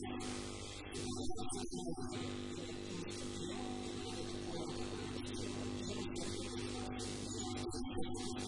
Thank you.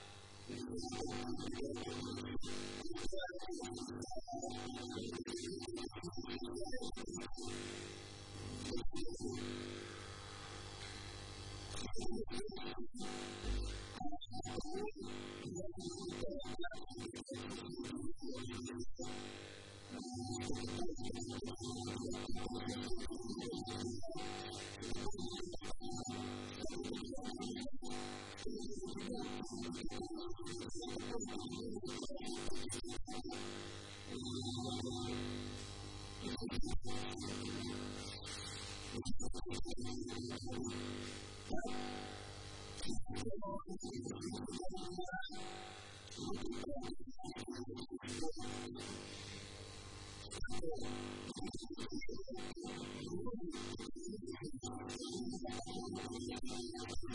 Thank you.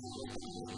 何?